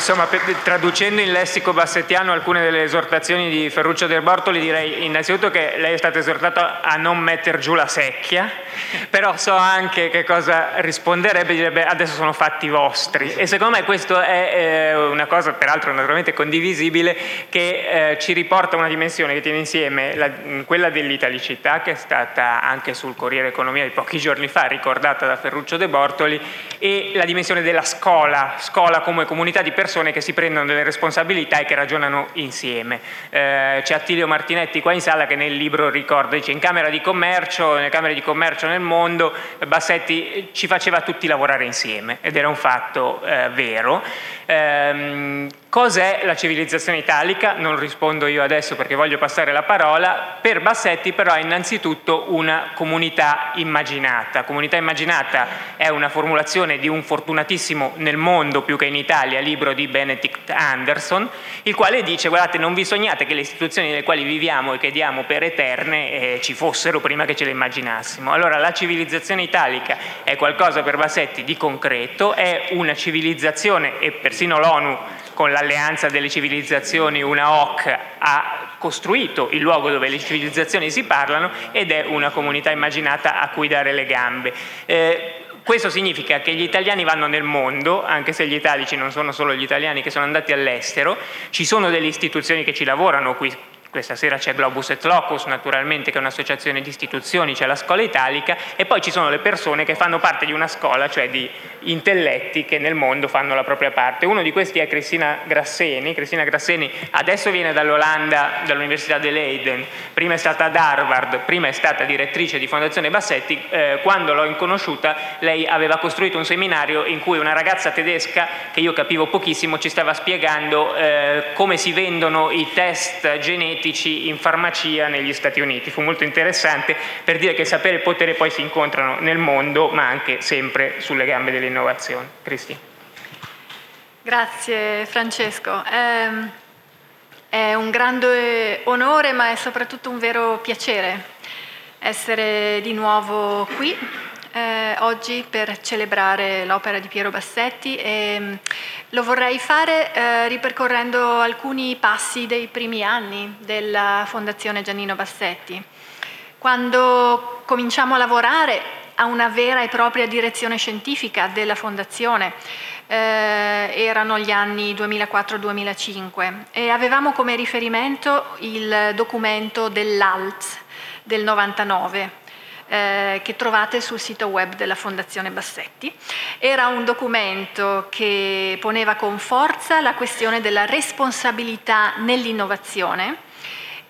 insomma, traducendo in lessico bassettiano alcune delle esortazioni di Ferruccio del Bortoli, direi innanzitutto che lei è stato esortato a non mettere giù la secchia, però so anche che cosa risponderebbe, direbbe adesso sono fatti vostri. E secondo me questo è eh, una cosa, peraltro naturalmente condivisibile, che eh, ci riporta una dimensione che tiene insieme la, quella dell'italicità, che è stata anche sul Corriere Economia di pochi giorni fa ricordata da Ferruccio De Bortoli, e la dimensione della scuola, scuola come comunità di persone che si prendono delle responsabilità e che ragionano insieme. Eh, c'è Attilio Martinetti qua in sala che nel libro ricorda, dice in Camera di Commercio, nelle Camere di Commercio nel mondo, Bassetti ci faceva tutti lavorare insieme ed era un fatto eh, vero. Eh, Cos'è la civilizzazione italica? Non rispondo io adesso perché voglio passare la parola. Per Bassetti però è innanzitutto una comunità immaginata. Comunità immaginata è una formulazione di un fortunatissimo nel mondo più che in Italia libro di Benedict Anderson, il quale dice guardate non vi sognate che le istituzioni nelle quali viviamo e che diamo per eterne eh, ci fossero prima che ce le immaginassimo. Allora la civilizzazione italica è qualcosa per Bassetti di concreto, è una civilizzazione e persino l'ONU con l'alleanza delle civilizzazioni, una OC, ha costruito il luogo dove le civilizzazioni si parlano ed è una comunità immaginata a cui dare le gambe. Eh, questo significa che gli italiani vanno nel mondo, anche se gli italici non sono solo gli italiani che sono andati all'estero, ci sono delle istituzioni che ci lavorano qui, questa sera c'è Globus et Locus, naturalmente, che è un'associazione di istituzioni, c'è la scuola italica, e poi ci sono le persone che fanno parte di una scuola, cioè di intelletti che nel mondo fanno la propria parte. Uno di questi è Cristina Grasseni. Cristina Grasseni adesso viene dall'Olanda, dall'Università di Leiden, prima è stata ad Harvard, prima è stata direttrice di Fondazione Bassetti. Eh, quando l'ho inconosciuta, lei aveva costruito un seminario in cui una ragazza tedesca, che io capivo pochissimo, ci stava spiegando eh, come si vendono i test genetici genetici in farmacia negli Stati Uniti. Fu molto interessante per dire che sapere e potere poi si incontrano nel mondo, ma anche sempre sulle gambe dell'innovazione. Cristi. Grazie Francesco. Ehm, è un grande onore, ma è soprattutto un vero piacere essere di nuovo qui eh, oggi per celebrare l'opera di Piero Bassetti e mm, lo vorrei fare eh, ripercorrendo alcuni passi dei primi anni della Fondazione Giannino Bassetti. Quando cominciamo a lavorare a una vera e propria direzione scientifica della Fondazione, eh, erano gli anni 2004-2005 e avevamo come riferimento il documento dell'ALT del 99 eh, che trovate sul sito web della Fondazione Bassetti. Era un documento che poneva con forza la questione della responsabilità nell'innovazione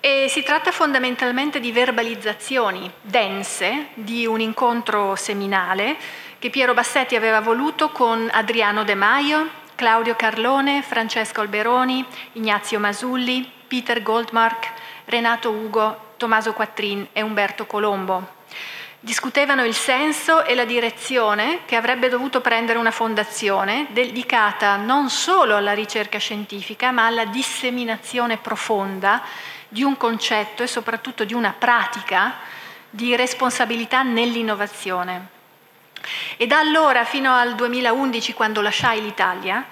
e si tratta fondamentalmente di verbalizzazioni dense di un incontro seminale che Piero Bassetti aveva voluto con Adriano De Maio, Claudio Carlone, Francesco Alberoni, Ignazio Masulli, Peter Goldmark, Renato Ugo, Tommaso Quattrin e Umberto Colombo. Discutevano il senso e la direzione che avrebbe dovuto prendere una fondazione dedicata non solo alla ricerca scientifica, ma alla disseminazione profonda di un concetto e soprattutto di una pratica di responsabilità nell'innovazione. E da allora fino al 2011, quando lasciai l'Italia,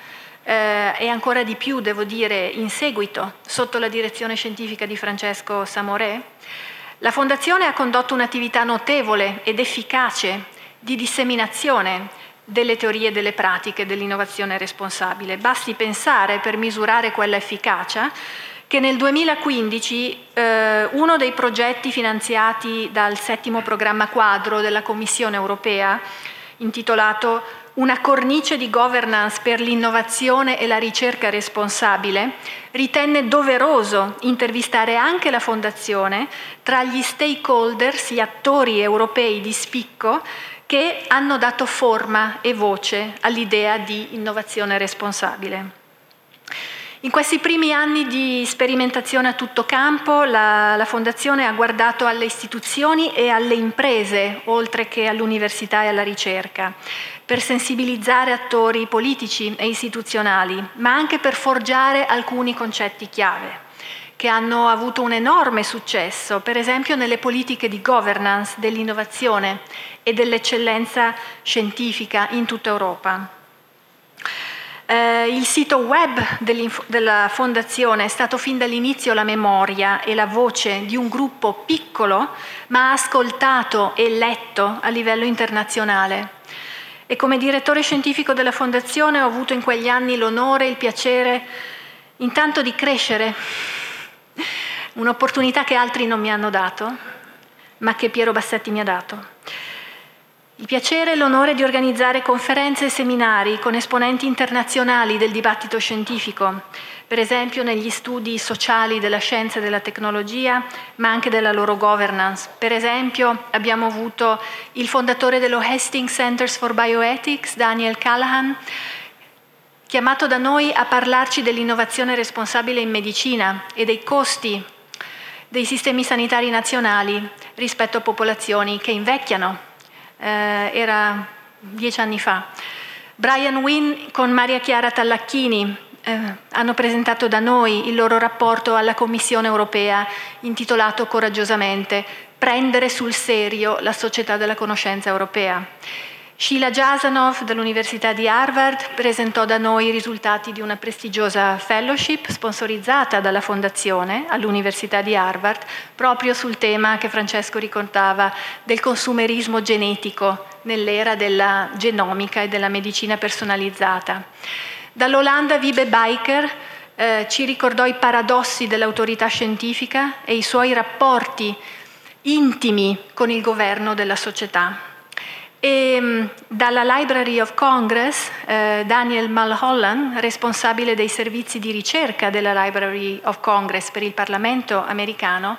eh, e ancora di più, devo dire, in seguito, sotto la direzione scientifica di Francesco Samoré, la Fondazione ha condotto un'attività notevole ed efficace di disseminazione delle teorie e delle pratiche dell'innovazione responsabile. Basti pensare, per misurare quella efficacia, che nel 2015 eh, uno dei progetti finanziati dal settimo programma quadro della Commissione europea, intitolato una cornice di governance per l'innovazione e la ricerca responsabile, ritenne doveroso intervistare anche la Fondazione tra gli stakeholders, gli attori europei di spicco che hanno dato forma e voce all'idea di innovazione responsabile. In questi primi anni di sperimentazione a tutto campo, la, la, Fondazione ha guardato alle istituzioni e alle imprese, oltre che all'università e alla ricerca, per sensibilizzare attori politici e istituzionali, ma anche per forgiare alcuni concetti chiave che hanno avuto un enorme successo, per esempio nelle politiche di governance dell'innovazione e dell'eccellenza scientifica in tutta Europa. Eh, il sito web della Fondazione è stato fin dall'inizio la memoria e la voce di un gruppo piccolo ma ascoltato e letto a livello internazionale. E come direttore scientifico della Fondazione ho avuto in quegli anni l'onore e il piacere intanto di crescere, un'opportunità che altri non mi hanno dato, ma che Piero Bassetti mi ha dato il piacere e l'onore di organizzare conferenze e seminari con esponenti internazionali del dibattito scientifico, per esempio negli studi sociali della scienza e della tecnologia, ma anche della loro governance. Per esempio abbiamo avuto il fondatore dello Hastings Centers for Bioethics, Daniel Callahan, chiamato da noi a parlarci dell'innovazione responsabile in medicina e dei costi dei sistemi sanitari nazionali rispetto a popolazioni che invecchiano eh, era dieci anni fa. Brian Wynn con Maria Chiara Tallacchini eh, hanno presentato da noi il loro rapporto alla Commissione europea intitolato coraggiosamente Prendere sul serio la società della conoscenza europea. Sheila Jasanov dell'Università di Harvard presentò da noi i risultati di una prestigiosa fellowship sponsorizzata dalla Fondazione all'Università di Harvard proprio sul tema che Francesco ricordava del consumerismo genetico nell'era della genomica e della medicina personalizzata. Dall'Olanda Wiebe Biker eh, ci ricordò i paradossi dell'autorità scientifica e i suoi rapporti intimi con il governo della società. E mm, dalla Library of Congress, eh, Daniel Mulholland, responsabile dei servizi di ricerca della Library of Congress per il Parlamento americano,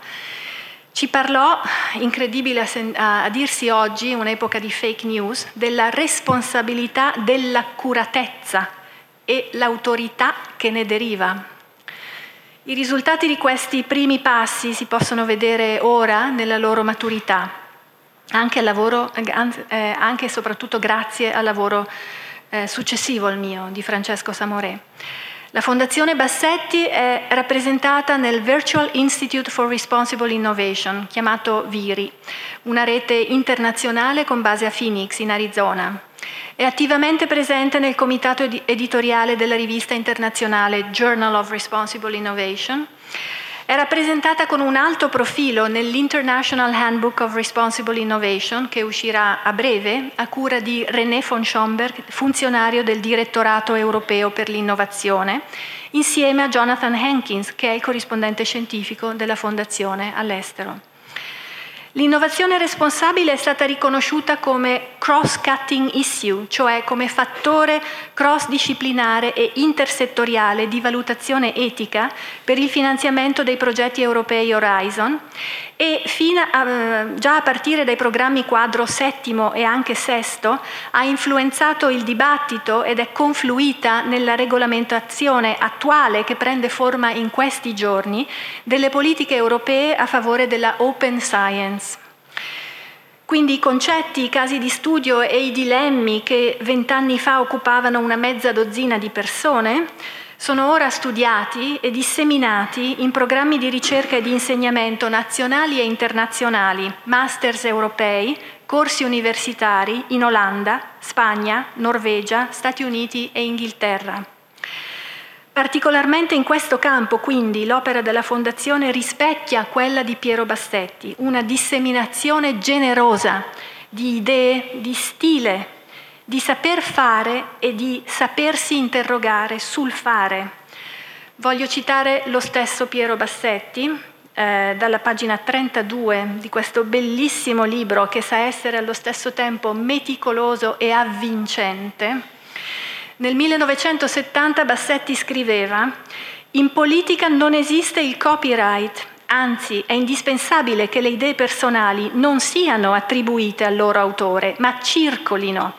ci parlò, incredibile a, sen- a dirsi oggi, un'epoca di fake news, della responsabilità dell'accuratezza e l'autorità che ne deriva. I risultati di questi primi passi si possono vedere ora nella loro maturità anche, lavoro, eh, anche e soprattutto grazie al lavoro eh, successivo al mio di Francesco Samoré. La Fondazione Bassetti è rappresentata nel Virtual Institute for Responsible Innovation, chiamato VIRI, una rete internazionale con base a Phoenix, in Arizona. È attivamente presente nel comitato editoriale della rivista internazionale Journal of Responsible Innovation è rappresentata con un alto profilo nell'International Handbook of Responsible Innovation che uscirà a breve a cura di René von Schomberg, funzionario del Direttorato Europeo per l'Innovazione, insieme a Jonathan Hankins, che è il corrispondente scientifico della Fondazione all'estero. L'innovazione responsabile è stata riconosciuta come cross-cutting issue, cioè come fattore cross-disciplinare e intersettoriale di valutazione etica per il finanziamento dei progetti europei Horizon e a, già a partire dai programmi quadro settimo e anche sesto ha influenzato il dibattito ed è confluita nella regolamentazione attuale che prende forma in questi giorni delle politiche europee a favore della open science. Quindi i concetti, i casi di studio e i dilemmi che vent'anni fa occupavano una mezza dozzina di persone sono ora studiati e disseminati in programmi di ricerca e di insegnamento nazionali e internazionali, masters europei, corsi universitari in Olanda, Spagna, Norvegia, Stati Uniti e Inghilterra. Particolarmente in questo campo, quindi, l'opera della Fondazione rispecchia quella di Piero Bassetti, una disseminazione generosa di idee, di stile, di saper fare e di sapersi interrogare sul fare. Voglio citare lo stesso Piero Bassetti eh, dalla pagina 32 di questo bellissimo libro che sa essere allo stesso tempo meticoloso e avvincente. Nel 1970 Bassetti scriveva In politica non esiste il copyright, Anzi, è indispensabile che le idee personali non siano attribuite al loro autore, ma circolino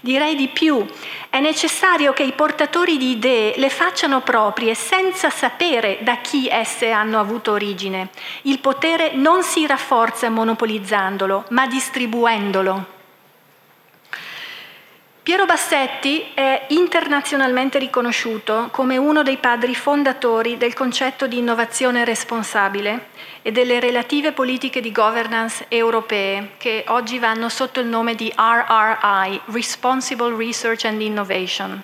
Direi di più, è necessario che i portatori di idee le facciano proprie senza sapere da chi esse hanno avuto origine. Il potere non si rafforza monopolizzandolo, ma distribuendolo. Piero Bassetti è internazionalmente riconosciuto come uno dei padri fondatori del concetto di innovazione responsabile e delle relative politiche di governance europee che oggi vanno sotto il nome di RRI, Responsible Research and Innovation.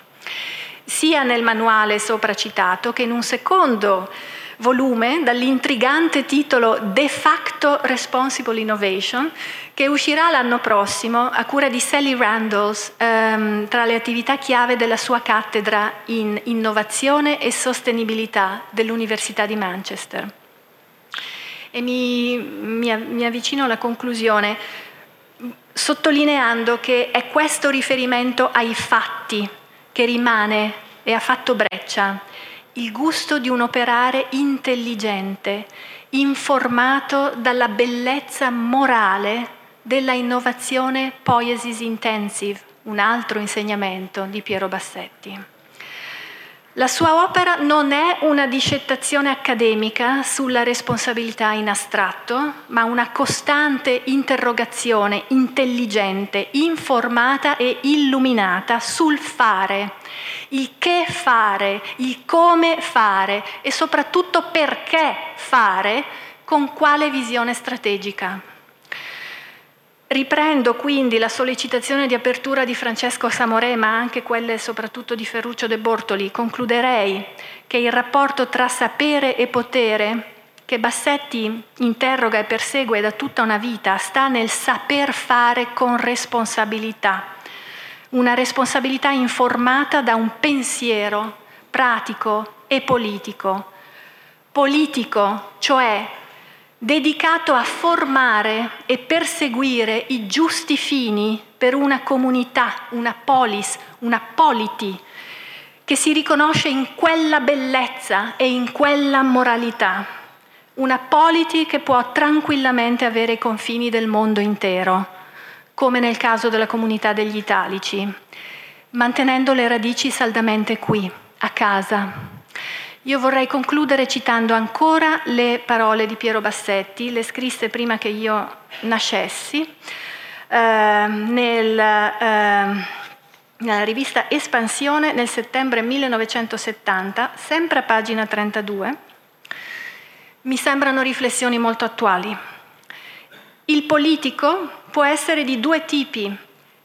sia nel manuale sopra citato che in un secondo volume dall'intrigante titolo De facto Responsible Innovation, che uscirà l'anno prossimo a cura di Sally Randalls ehm, tra le attività chiave della sua cattedra in innovazione e sostenibilità dell'Università di Manchester. E mi, mi, mi avvicino alla conclusione sottolineando che è questo riferimento ai fatti che rimane e ha fatto breccia il gusto di un operare intelligente, informato dalla bellezza morale della innovazione Poiesis Intensive, un altro insegnamento di Piero Bassetti. La sua opera non è una discettazione accademica sulla responsabilità in astratto, ma una costante interrogazione intelligente, informata e illuminata sul fare, il che fare, il come fare e soprattutto perché fare, con quale visione strategica. Riprendo quindi la sollecitazione di apertura di Francesco Samoré, ma anche quelle soprattutto di Ferruccio De Bortoli. Concluderei che il rapporto tra sapere e potere che Bassetti interroga e persegue da tutta una vita sta nel saper fare con responsabilità, una responsabilità informata da un pensiero pratico e politico. Politico, cioè dedicato a formare e perseguire i giusti fini per una comunità, una polis, una politi, che si riconosce in quella bellezza e in quella moralità. Una politi che può tranquillamente avere i confini del mondo intero, come nel caso della comunità degli italici, mantenendo le radici saldamente qui, a casa, io vorrei concludere citando ancora le parole di Piero Bassetti, le scrisse prima che io nascessi, eh, nel, eh, nella rivista Espansione nel settembre 1970, sempre a pagina 32. Mi sembrano riflessioni molto attuali. Il politico può essere di due tipi.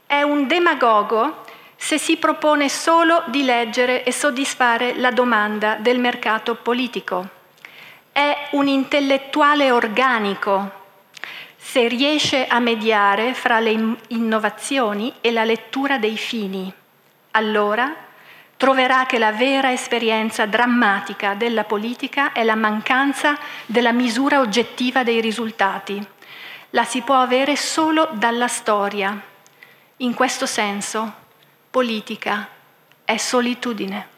È un demagogo se si propone solo di leggere e soddisfare la domanda del mercato politico. È un intellettuale organico se riesce a mediare fra le innovazioni e la lettura dei fini. Allora troverà che la vera esperienza drammatica della politica è la mancanza della misura oggettiva dei risultati. La si può avere solo dalla storia. In questo senso, politica è solitudine.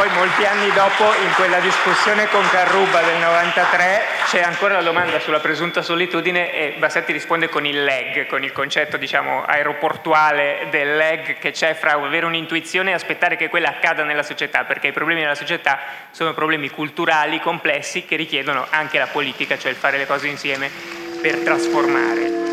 Poi molti anni dopo, in quella discussione con Carruba del 93, c'è ancora la domanda sulla presunta solitudine e Bassetti risponde con il lag, con il concetto diciamo, aeroportuale del lag che c'è fra avere un'intuizione e aspettare che quella accada nella società, perché i problemi della società sono problemi culturali complessi che richiedono anche la politica, cioè il fare le cose insieme per trasformare.